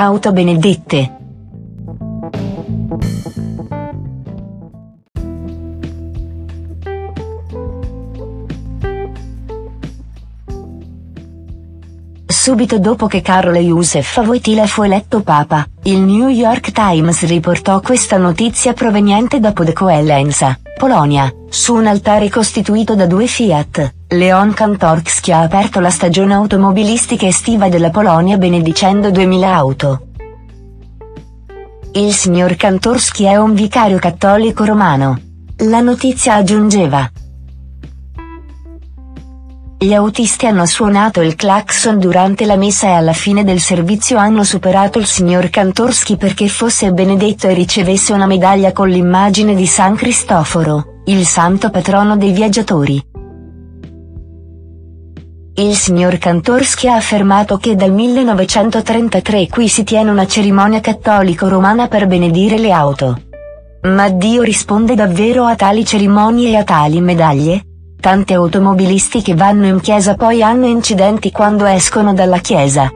Auto benedette. Subito dopo che Carole Youssef Wojtyla fu eletto papa, il New York Times riportò questa notizia proveniente da Podkoellensa, Polonia, su un altare costituito da due Fiat. Leon Kantorski ha aperto la stagione automobilistica estiva della Polonia benedicendo 2000 auto. Il signor Kantorski è un vicario cattolico romano. La notizia aggiungeva, gli autisti hanno suonato il clacson durante la messa e alla fine del servizio hanno superato il signor Kantorski perché fosse benedetto e ricevesse una medaglia con l'immagine di San Cristoforo, il santo patrono dei viaggiatori. Il signor Kantorski ha affermato che dal 1933 qui si tiene una cerimonia cattolico-romana per benedire le auto. Ma Dio risponde davvero a tali cerimonie e a tali medaglie? Tante automobilisti che vanno in chiesa poi hanno incidenti quando escono dalla chiesa.